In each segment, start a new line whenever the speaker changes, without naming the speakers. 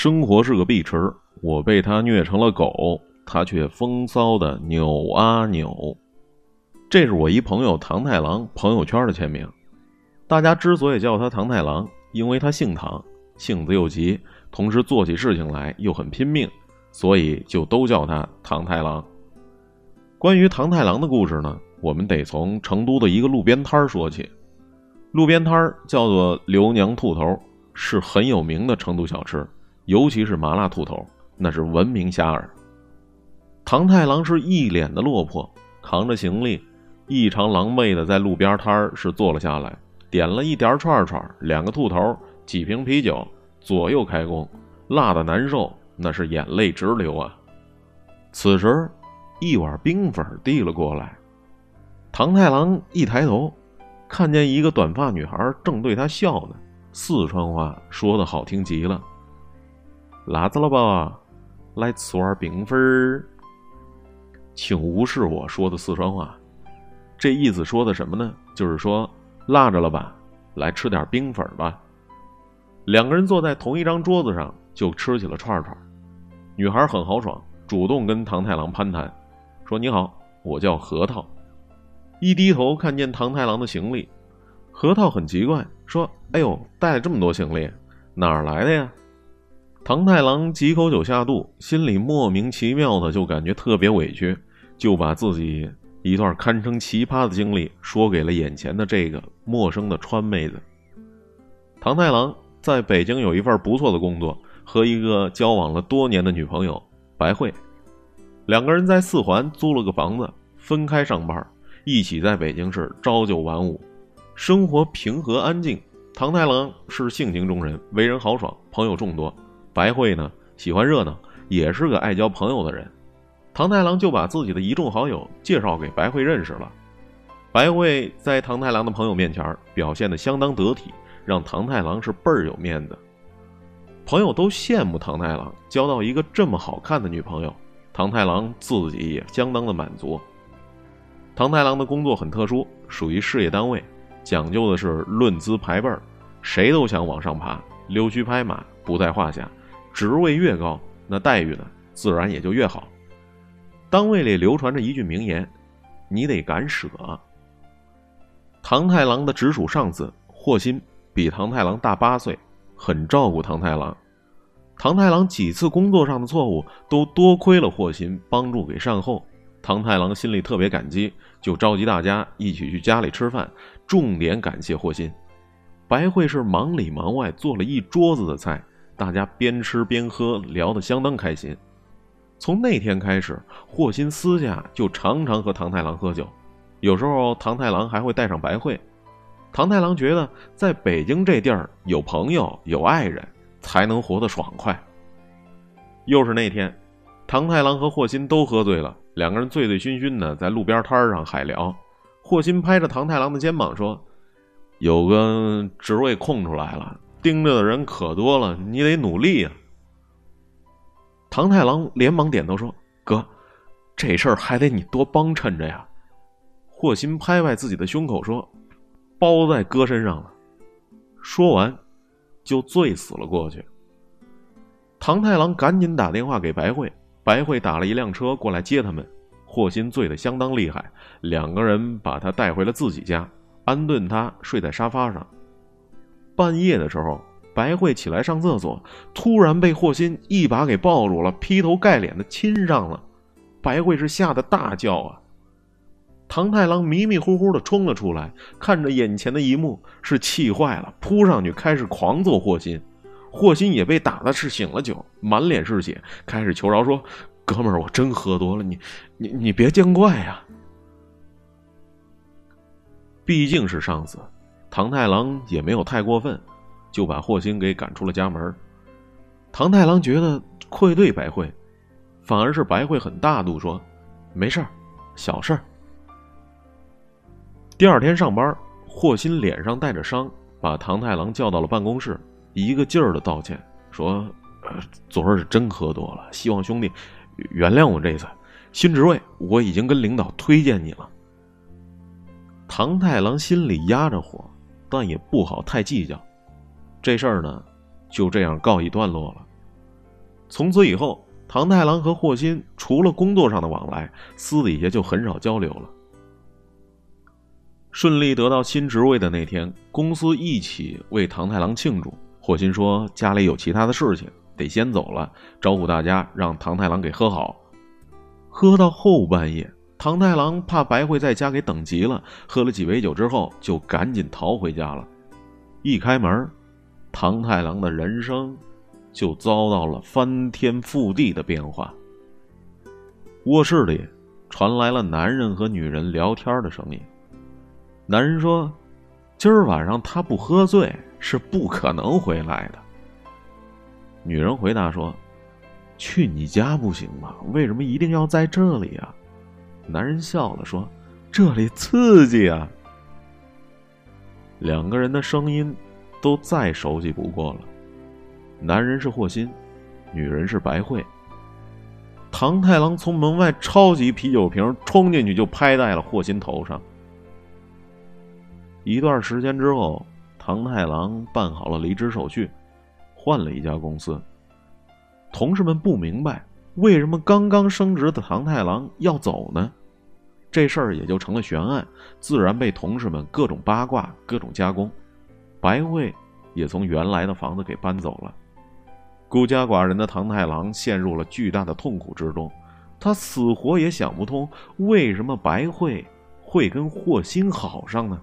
生活是个碧池，我被他虐成了狗，他却风骚的扭啊扭。这是我一朋友唐太郎朋友圈的签名。大家之所以叫他唐太郎，因为他姓唐，性子又急，同时做起事情来又很拼命，所以就都叫他唐太郎。关于唐太郎的故事呢，我们得从成都的一个路边摊说起。路边摊叫做刘娘兔头，是很有名的成都小吃。尤其是麻辣兔头，那是闻名遐迩。唐太郎是一脸的落魄，扛着行李，异常狼狈的在路边摊儿是坐了下来，点了一碟串串，两个兔头，几瓶啤酒，左右开弓，辣的难受，那是眼泪直流啊。此时，一碗冰粉递了过来，唐太郎一抬头，看见一个短发女孩正对他笑呢，四川话说的好听极了。辣子了吧？来吃碗冰粉儿，请无视我说的四川话。这意思说的什么呢？就是说辣着了吧？来吃点冰粉吧。两个人坐在同一张桌子上，就吃起了串串。女孩很豪爽，主动跟唐太郎攀谈，说：“你好，我叫核桃。”一低头看见唐太郎的行李，核桃很奇怪，说：“哎呦，带了这么多行李，哪儿来的呀？”唐太郎几口酒下肚，心里莫名其妙的就感觉特别委屈，就把自己一段堪称奇葩的经历说给了眼前的这个陌生的川妹子。唐太郎在北京有一份不错的工作，和一个交往了多年的女朋友白慧，两个人在四环租了个房子，分开上班，一起在北京市朝九晚五，生活平和安静。唐太郎是性情中人，为人豪爽，朋友众多。白慧呢，喜欢热闹，也是个爱交朋友的人。唐太郎就把自己的一众好友介绍给白慧认识了。白慧在唐太郎的朋友面前表现的相当得体，让唐太郎是倍儿有面子。朋友都羡慕唐太郎交到一个这么好看的女朋友，唐太郎自己也相当的满足。唐太郎的工作很特殊，属于事业单位，讲究的是论资排辈儿，谁都想往上爬，溜须拍马不在话下。职位越高，那待遇呢，自然也就越好。单位里流传着一句名言：“你得敢舍。”唐太郎的直属上司霍心比唐太郎大八岁，很照顾唐太郎。唐太郎几次工作上的错误都多亏了霍心帮助给善后，唐太郎心里特别感激，就召集大家一起去家里吃饭，重点感谢霍心。白慧是忙里忙外做了一桌子的菜。大家边吃边喝，聊得相当开心。从那天开始，霍心私下就常常和唐太郎喝酒，有时候唐太郎还会带上白慧。唐太郎觉得在北京这地儿有朋友有爱人，才能活得爽快。又是那天，唐太郎和霍心都喝醉了，两个人醉醉醺醺的在路边摊上海聊。霍心拍着唐太郎的肩膀说：“有个职位空出来了。”盯着的人可多了，你得努力呀。唐太郎连忙点头说：“哥，这事儿还得你多帮衬着呀。”霍心拍拍自己的胸口说：“包在哥身上了。”说完，就醉死了过去。唐太郎赶紧打电话给白慧，白慧打了一辆车过来接他们。霍心醉得相当厉害，两个人把他带回了自己家，安顿他睡在沙发上。半夜的时候，白慧起来上厕所，突然被霍心一把给抱住了，劈头盖脸的亲上了。白慧是吓得大叫啊！唐太郎迷迷糊糊的冲了出来，看着眼前的一幕，是气坏了，扑上去开始狂揍霍心。霍心也被打的是醒了酒，满脸是血，开始求饶说：“哥们儿，我真喝多了，你你你别见怪呀。毕竟是上司。”唐太郎也没有太过分，就把霍心给赶出了家门。唐太郎觉得愧对白慧，反而是白慧很大度说：“没事儿，小事儿。”第二天上班，霍心脸上带着伤，把唐太郎叫到了办公室，一个劲儿的道歉，说：“昨儿是真喝多了，希望兄弟原谅我这次。新职位我已经跟领导推荐你了。”唐太郎心里压着火。但也不好太计较，这事儿呢，就这样告一段落了。从此以后，唐太郎和霍心除了工作上的往来，私底下就很少交流了。顺利得到新职位的那天，公司一起为唐太郎庆祝。霍心说家里有其他的事情，得先走了，招呼大家让唐太郎给喝好。喝到后半夜，唐太郎怕白慧在家给等急了，喝了几杯酒之后就赶紧逃回家了。一开门，唐太郎的人生就遭到了翻天覆地的变化。卧室里传来了男人和女人聊天的声音。男人说：“今儿晚上他不喝醉是不可能回来的。”女人回答说：“去你家不行吗？为什么一定要在这里啊？”男人笑了说：“这里刺激啊。”两个人的声音都再熟悉不过了。男人是霍心，女人是白慧。唐太郎从门外抄起啤酒瓶冲进去，就拍在了霍心头上。一段时间之后，唐太郎办好了离职手续，换了一家公司。同事们不明白为什么刚刚升职的唐太郎要走呢？这事儿也就成了悬案，自然被同事们各种八卦、各种加工。白慧也从原来的房子给搬走了。孤家寡人的唐太郎陷入了巨大的痛苦之中，他死活也想不通为什么白慧会跟霍星好上呢？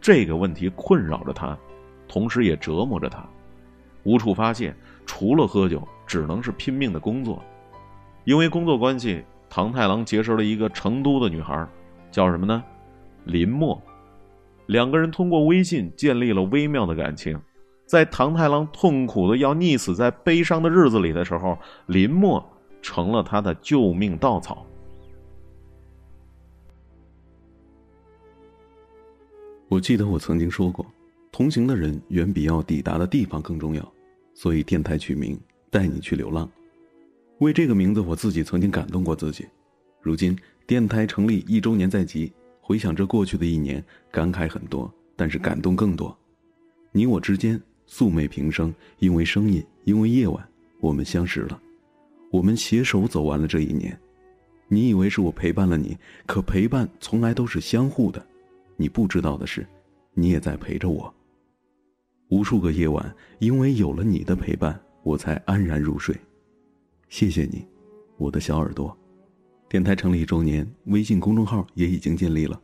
这个问题困扰着他，同时也折磨着他，无处发泄，除了喝酒，只能是拼命的工作。因为工作关系，唐太郎结识了一个成都的女孩，叫什么呢？林默。两个人通过微信建立了微妙的感情。在唐太郎痛苦的要溺死在悲伤的日子里的时候，林默成了他的救命稻草。
我记得我曾经说过，同行的人远比要抵达的地方更重要，所以电台取名“带你去流浪”。为这个名字，我自己曾经感动过自己。如今电台成立一周年在即，回想着过去的一年，感慨很多，但是感动更多。你我之间素昧平生，因为声音，因为夜晚，我们相识了，我们携手走完了这一年。你以为是我陪伴了你，可陪伴从来都是相互的。你不知道的是，你也在陪着我。无数个夜晚，因为有了你的陪伴，我才安然入睡。谢谢你，我的小耳朵。电台成立一周年，微信公众号也已经建立了。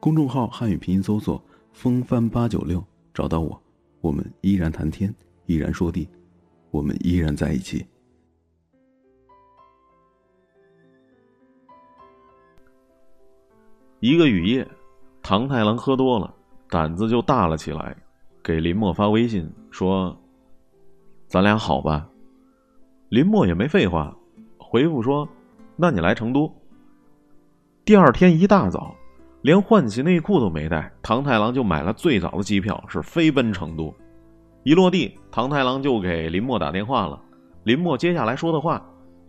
公众号汉语拼音搜索“风帆八九六”，找到我。我们依然谈天，依然说地，我们依然在一起。
一个雨夜。唐太郎喝多了，胆子就大了起来，给林默发微信说：“咱俩好吧。”林默也没废话，回复说：“那你来成都。”第二天一大早，连换洗内裤都没带，唐太郎就买了最早的机票，是飞奔成都。一落地，唐太郎就给林默打电话了。林默接下来说的话，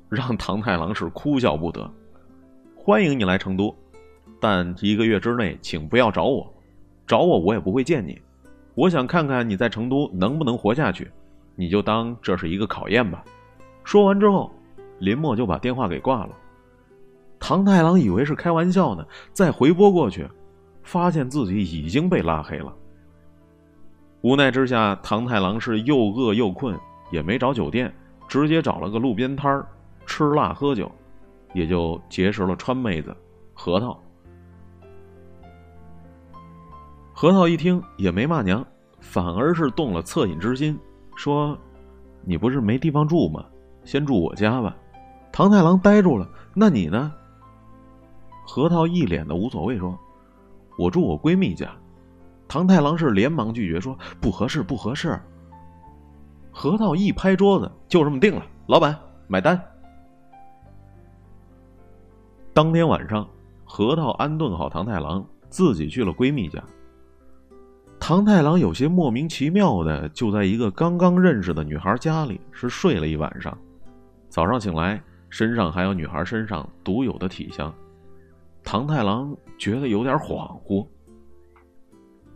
让唐太郎是哭笑不得：“欢迎你来成都。”但一个月之内，请不要找我，找我我也不会见你。我想看看你在成都能不能活下去，你就当这是一个考验吧。说完之后，林默就把电话给挂了。唐太郎以为是开玩笑呢，再回拨过去，发现自己已经被拉黑了。无奈之下，唐太郎是又饿又困，也没找酒店，直接找了个路边摊儿吃辣喝酒，也就结识了川妹子核桃。核桃一听也没骂娘，反而是动了恻隐之心，说：“你不是没地方住吗？先住我家吧。”唐太郎呆住了。那你呢？核桃一脸的无所谓，说：“我住我闺蜜家。”唐太郎是连忙拒绝说：“不合适，不合适。”核桃一拍桌子：“就这么定了，老板买单。”当天晚上，核桃安顿好唐太郎，自己去了闺蜜家。唐太郎有些莫名其妙的，就在一个刚刚认识的女孩家里是睡了一晚上。早上醒来，身上还有女孩身上独有的体香。唐太郎觉得有点恍惚。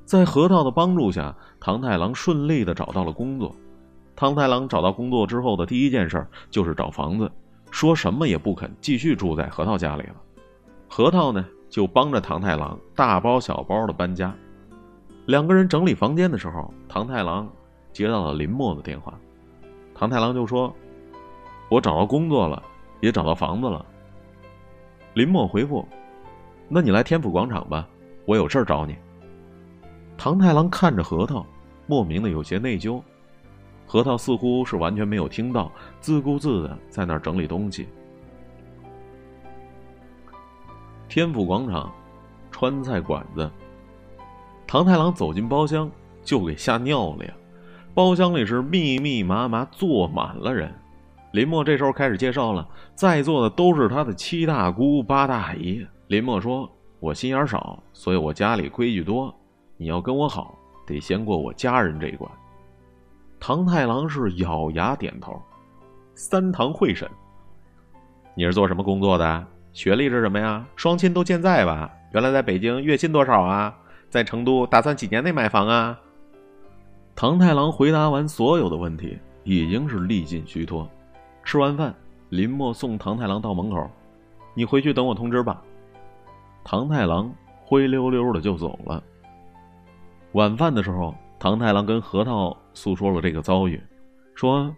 在核桃的帮助下，唐太郎顺利的找到了工作。唐太郎找到工作之后的第一件事就是找房子，说什么也不肯继续住在核桃家里了。核桃呢，就帮着唐太郎大包小包的搬家。两个人整理房间的时候，唐太郎接到了林默的电话。唐太郎就说：“我找到工作了，也找到房子了。”林默回复：“那你来天府广场吧，我有事儿找你。”唐太郎看着核桃，莫名的有些内疚。核桃似乎是完全没有听到，自顾自的在那儿整理东西。天府广场，川菜馆子。唐太郎走进包厢，就给吓尿了呀！包厢里是密密麻麻坐满了人。林默这时候开始介绍了，在座的都是他的七大姑八大姨。林默说：“我心眼少，所以我家里规矩多。你要跟我好，得先过我家人这一关。”唐太郎是咬牙点头。三堂会审，你是做什么工作的？学历是什么呀？双亲都健在吧？原来在北京月薪多少啊？在成都打算几年内买房啊？唐太郎回答完所有的问题，已经是力尽虚脱。吃完饭，林默送唐太郎到门口：“你回去等我通知吧。”唐太郎灰溜溜的就走了。晚饭的时候，唐太郎跟核桃诉说了这个遭遇，说：“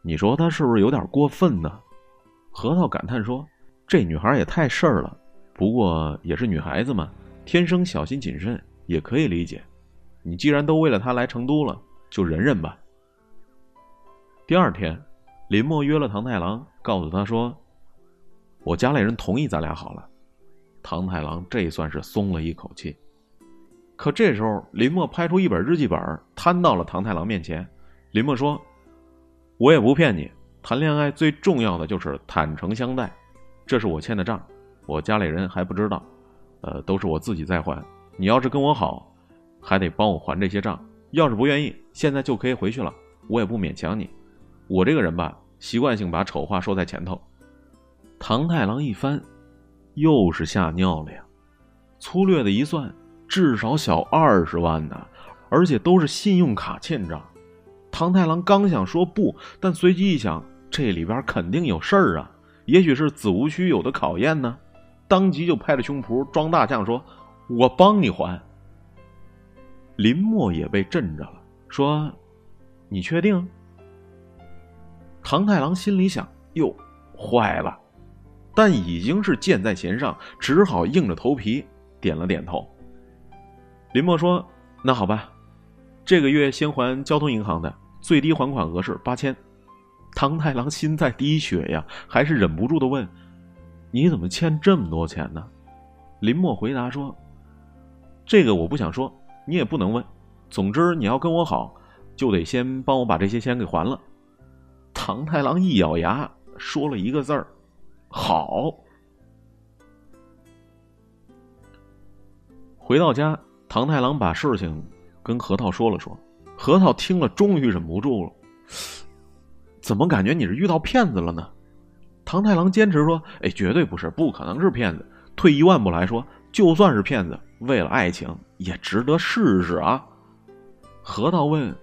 你说他是不是有点过分呢？”核桃感叹说：“这女孩也太事儿了，不过也是女孩子嘛。”天生小心谨慎也可以理解，你既然都为了她来成都了，就忍忍吧。第二天，林默约了唐太郎，告诉他说：“我家里人同意咱俩好了。”唐太郎这算是松了一口气。可这时候，林默拍出一本日记本，摊到了唐太郎面前。林默说：“我也不骗你，谈恋爱最重要的就是坦诚相待。这是我欠的账，我家里人还不知道。”呃，都是我自己在还。你要是跟我好，还得帮我还这些账。要是不愿意，现在就可以回去了，我也不勉强你。我这个人吧，习惯性把丑话说在前头。唐太郎一翻，又是吓尿了呀！粗略的一算，至少小二十万呢，而且都是信用卡欠账。唐太郎刚想说不，但随即一想，这里边肯定有事儿啊，也许是子无虚有的考验呢。当即就拍着胸脯装大将说：“我帮你还。”林默也被震着了，说：“你确定？”唐太郎心里想：“哟，坏了！”但已经是箭在弦上，只好硬着头皮点了点头。林默说：“那好吧，这个月先还交通银行的，最低还款额是八千。”唐太郎心在滴血呀，还是忍不住的问。你怎么欠这么多钱呢？林默回答说：“这个我不想说，你也不能问。总之，你要跟我好，就得先帮我把这些钱给还了。”唐太郎一咬牙，说了一个字儿：“好。”回到家，唐太郎把事情跟核桃说了说。核桃听了，终于忍不住了：“怎么感觉你是遇到骗子了呢？”唐太郎坚持说：“哎，绝对不是，不可能是骗子。退一万步来说，就算是骗子，为了爱情也值得试试啊。”核桃问：“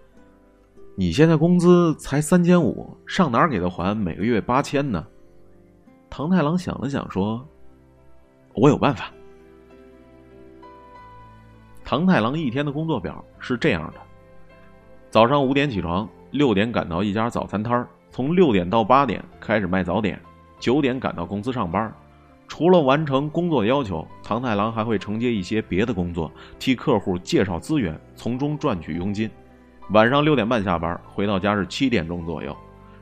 你现在工资才三千五，上哪儿给他还每个月八千呢？”唐太郎想了想说：“我有办法。”唐太郎一天的工作表是这样的：早上五点起床，六点赶到一家早餐摊儿，从六点到八点开始卖早点。九点赶到公司上班，除了完成工作要求，唐太郎还会承接一些别的工作，替客户介绍资源，从中赚取佣金。晚上六点半下班，回到家是七点钟左右。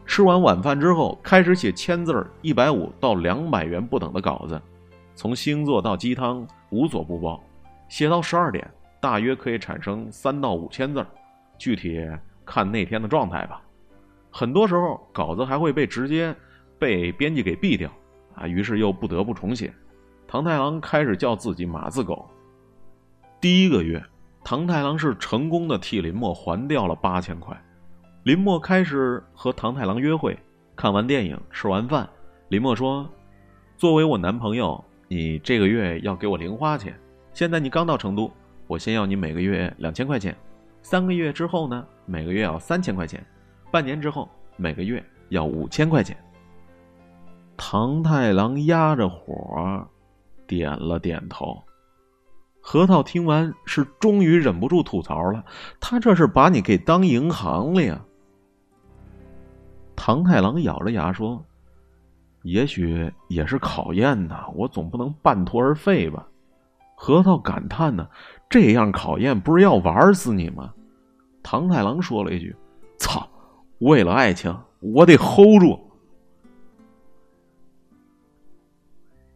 吃完晚饭之后，开始写千字一百五到两百元不等的稿子，从星座到鸡汤无所不包。写到十二点，大约可以产生三到五千字儿，具体看那天的状态吧。很多时候，稿子还会被直接。被编辑给毙掉，啊，于是又不得不重写。唐太郎开始叫自己马字狗。第一个月，唐太郎是成功的替林默还掉了八千块。林默开始和唐太郎约会，看完电影，吃完饭，林默说：“作为我男朋友，你这个月要给我零花钱。现在你刚到成都，我先要你每个月两千块钱。三个月之后呢，每个月要三千块钱。”半年之后每个月要五千块钱。唐太郎压着火，点了点头。核桃听完是终于忍不住吐槽了：“他这是把你给当银行了呀？”唐太郎咬着牙说：“也许也是考验呐，我总不能半途而废吧。”核桃感叹呢：“这样考验不是要玩死你吗？”唐太郎说了一句：“操，为了爱情，我得 hold 住。”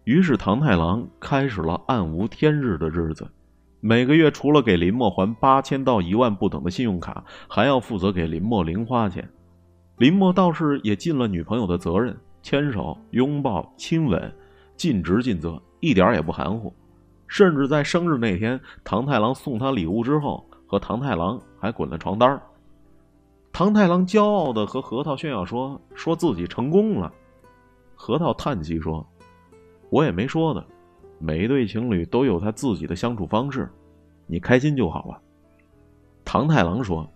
于是唐太郎开始了暗无天日的日子，每个月除了给林墨还八千到一万不等的信用卡，还要负责给林墨零花钱。林墨倒是也尽了女朋友的责任，牵手、拥抱、亲吻，尽职尽责，一点也不含糊。甚至在生日那天，唐太郎送他礼物之后，和唐太郎还滚了床单唐太郎骄傲的和核桃炫耀说：“说自己成功了。”核桃叹息说。我也没说的，每一对情侣都有他自己的相处方式，你开心就好了。唐太郎说：“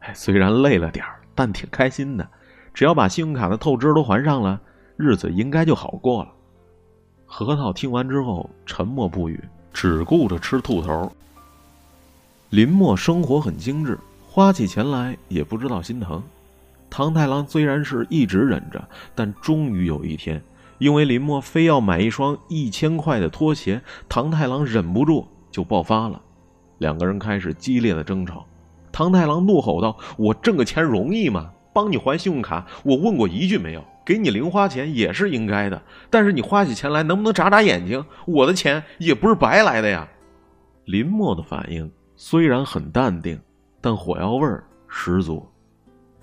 哎，虽然累了点但挺开心的。只要把信用卡的透支都还上了，日子应该就好过了。”核桃听完之后沉默不语，只顾着吃兔头。林墨生活很精致，花起钱来也不知道心疼。唐太郎虽然是一直忍着，但终于有一天。因为林墨非要买一双一千块的拖鞋，唐太郎忍不住就爆发了，两个人开始激烈的争吵。唐太郎怒吼道：“我挣个钱容易吗？帮你还信用卡，我问过一句没有？给你零花钱也是应该的，但是你花起钱来能不能眨眨眼睛？我的钱也不是白来的呀！”林墨的反应虽然很淡定，但火药味儿十足，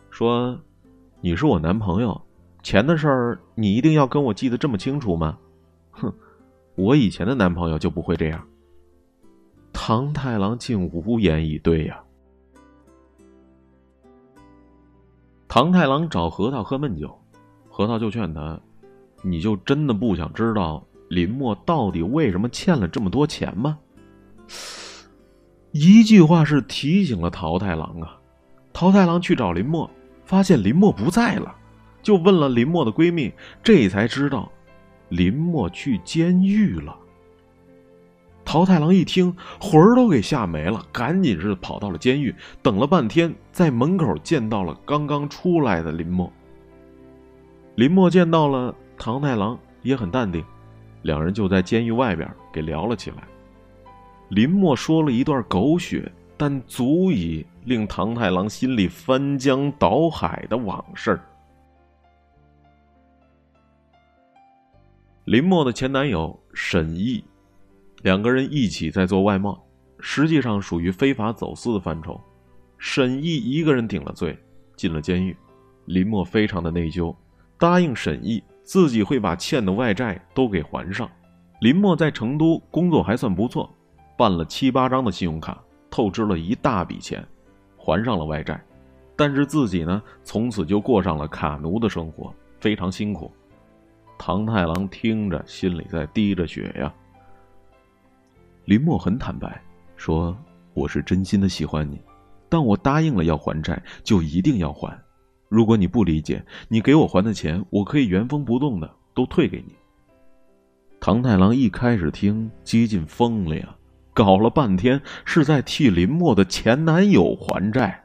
说：“你是我男朋友。”钱的事儿，你一定要跟我记得这么清楚吗？哼，我以前的男朋友就不会这样。唐太郎竟无言以对呀。唐太郎找核桃喝闷酒，核桃就劝他：“你就真的不想知道林墨到底为什么欠了这么多钱吗？”一句话是提醒了桃太郎啊。桃太郎去找林墨，发现林墨不在了。就问了林墨的闺蜜，这才知道，林墨去监狱了。桃太郎一听，魂儿都给吓没了，赶紧是跑到了监狱，等了半天，在门口见到了刚刚出来的林墨。林墨见到了唐太郎，也很淡定，两人就在监狱外边给聊了起来。林墨说了一段狗血，但足以令唐太郎心里翻江倒海的往事。林默的前男友沈毅，两个人一起在做外贸，实际上属于非法走私的范畴。沈毅一个人顶了罪，进了监狱。林默非常的内疚，答应沈毅自己会把欠的外债都给还上。林默在成都工作还算不错，办了七八张的信用卡，透支了一大笔钱，还上了外债。但是自己呢，从此就过上了卡奴的生活，非常辛苦。唐太郎听着，心里在滴着血呀。林墨很坦白，说：“我是真心的喜欢你，但我答应了要还债，就一定要还。如果你不理解，你给我还的钱，我可以原封不动的都退给你。”唐太郎一开始听，接近疯了呀，搞了半天是在替林墨的前男友还债，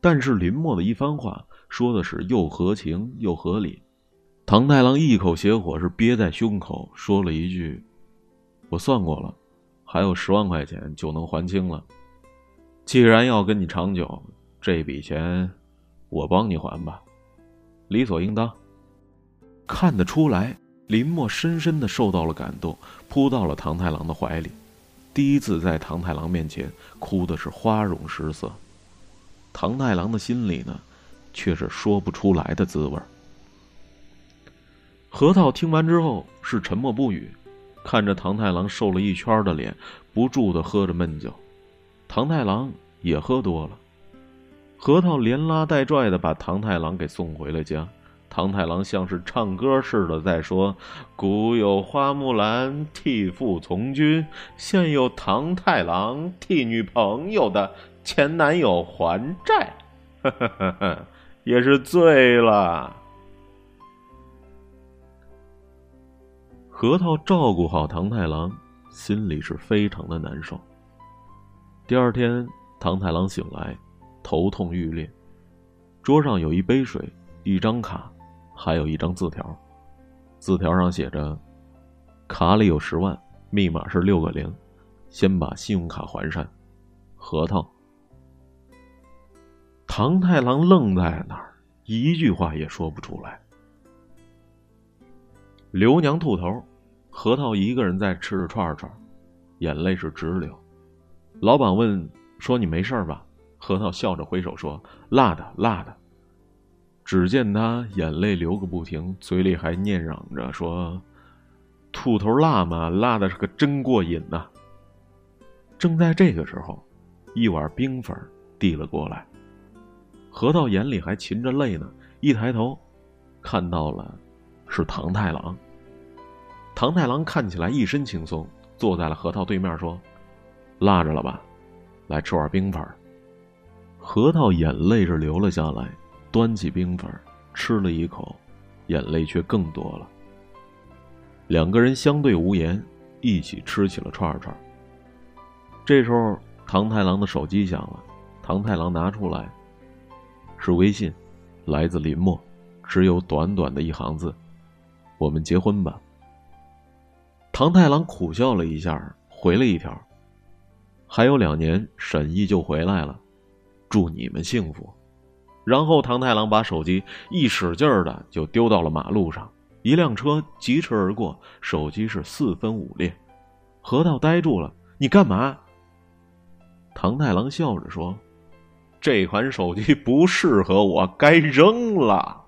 但是林墨的一番话说的是又合情又合理。唐太郎一口邪火是憋在胸口，说了一句：“我算过了，还有十万块钱就能还清了。既然要跟你长久，这笔钱我帮你还吧，理所应当。”看得出来，林墨深深的受到了感动，扑到了唐太郎的怀里，第一次在唐太郎面前哭的是花容失色。唐太郎的心里呢，却是说不出来的滋味。核桃听完之后是沉默不语，看着唐太郎瘦了一圈的脸，不住的喝着闷酒。唐太郎也喝多了，核桃连拉带拽的把唐太郎给送回了家。唐太郎像是唱歌似的在说：“古有花木兰替父从军，现有唐太郎替女朋友的前男友还债。” 也是醉了。核桃照顾好唐太郎，心里是非常的难受。第二天，唐太郎醒来，头痛欲裂，桌上有一杯水、一张卡，还有一张字条。字条上写着：“卡里有十万，密码是六个零，先把信用卡还上。”核桃。唐太郎愣在那儿，一句话也说不出来。刘娘兔头。核桃一个人在吃着串串，眼泪是直流。老板问说：“你没事吧？”核桃笑着挥手说：“辣的，辣的。”只见他眼泪流个不停，嘴里还念嚷着说：“兔头辣嘛，辣的是个真过瘾呐。”正在这个时候，一碗冰粉递了过来。核桃眼里还噙着泪呢，一抬头，看到了，是唐太郎。唐太郎看起来一身轻松，坐在了核桃对面，说：“辣着了吧？来吃碗冰粉。”核桃眼泪是流了下来，端起冰粉吃了一口，眼泪却更多了。两个人相对无言，一起吃起了串串。这时候，唐太郎的手机响了，唐太郎拿出来，是微信，来自林默，只有短短的一行字：“我们结婚吧。”唐太郎苦笑了一下，回了一条：“还有两年，沈毅就回来了，祝你们幸福。”然后唐太郎把手机一使劲儿的就丢到了马路上，一辆车疾驰而过，手机是四分五裂。核桃呆住了：“你干嘛？”唐太郎笑着说：“这款手机不适合我，该扔了。”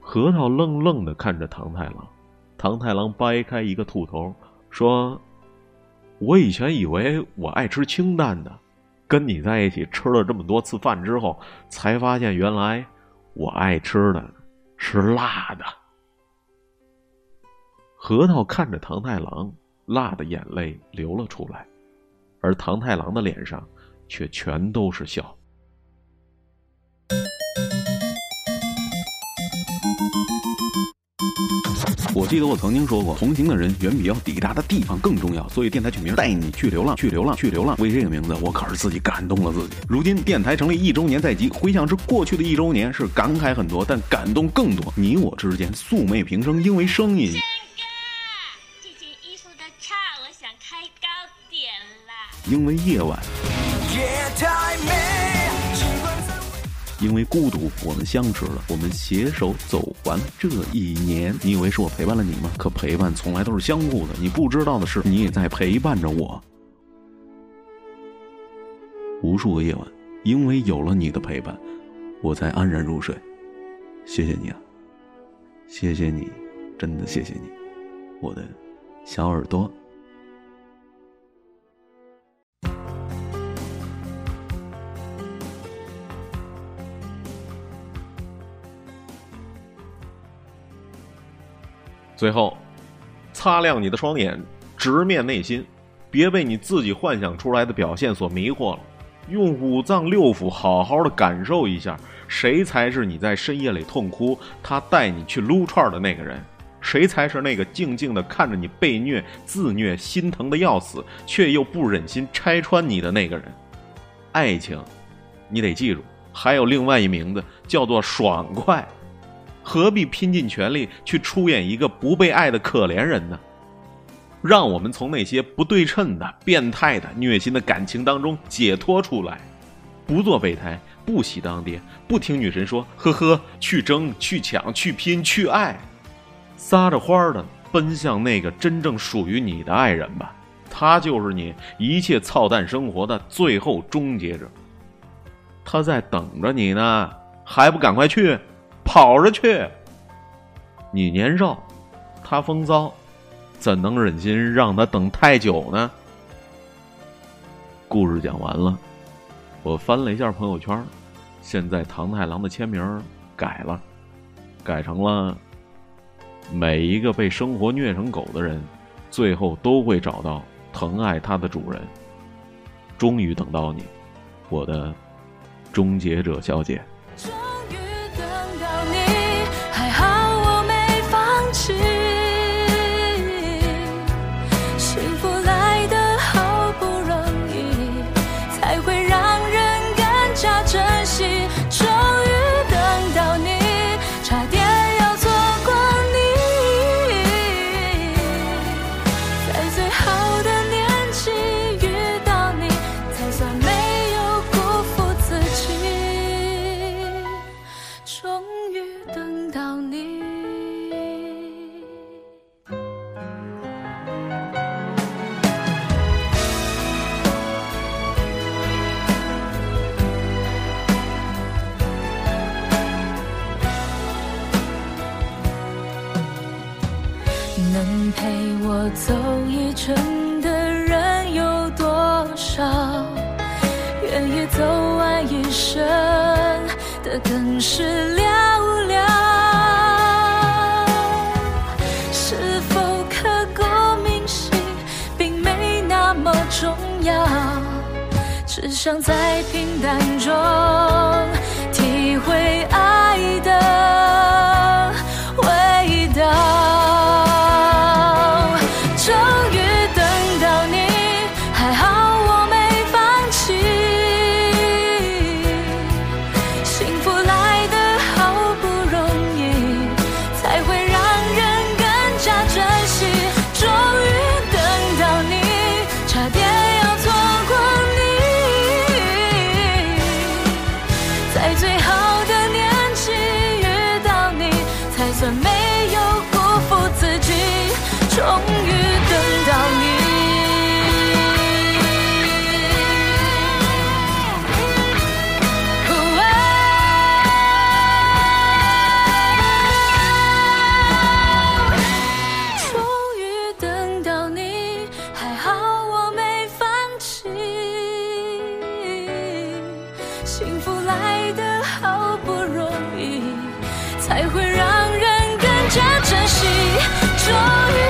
核桃愣愣的看着唐太郎。唐太郎掰开一个兔头，说：“我以前以为我爱吃清淡的，跟你在一起吃了这么多次饭之后，才发现原来我爱吃的是辣的。”核桃看着唐太郎，辣的眼泪流了出来，而唐太郎的脸上却全都是笑。
我记得我曾经说过，同行的人远比要抵达的地方更重要。所以电台取名带你去流浪，去流浪，去流浪。为这个名字，我可是自己感动了自己。如今电台成立一周年在即，回想至过去的一周年，是感慨很多，但感动更多。你我之间素昧平生，因为声音。
这件衣服的叉，我想开高点啦。
因为夜晚。因为孤独，我们相识了，我们携手走完这一年。你以为是我陪伴了你吗？可陪伴从来都是相互的。你不知道的是，你也在陪伴着我。无数个夜晚，因为有了你的陪伴，我才安然入睡。谢谢你啊，谢谢你，真的谢谢你，我的小耳朵。
最后，擦亮你的双眼，直面内心，别被你自己幻想出来的表现所迷惑了。用五脏六腑好好的感受一下，谁才是你在深夜里痛哭，他带你去撸串的那个人？谁才是那个静静的看着你被虐、自虐、心疼的要死，却又不忍心拆穿你的那个人？爱情，你得记住，还有另外一名字，叫做爽快。何必拼尽全力去出演一个不被爱的可怜人呢？让我们从那些不对称的、变态的、虐心的感情当中解脱出来，不做备胎，不喜当爹，不听女神说，呵呵，去争、去抢、去拼、去爱，撒着欢儿的奔向那个真正属于你的爱人吧。他就是你一切操蛋生活的最后终结者。他在等着你呢，还不赶快去！跑着去，你年少他风骚，怎能忍心让他等太久呢？故事讲完了。我翻了一下朋友圈，现在唐太郎的签名改了，改成了每一个被生活虐成狗的人，最后都会找到疼爱他的主人。终于等到你，我的
终结者小姐。
爱的好不容易才会让人更加珍惜。终于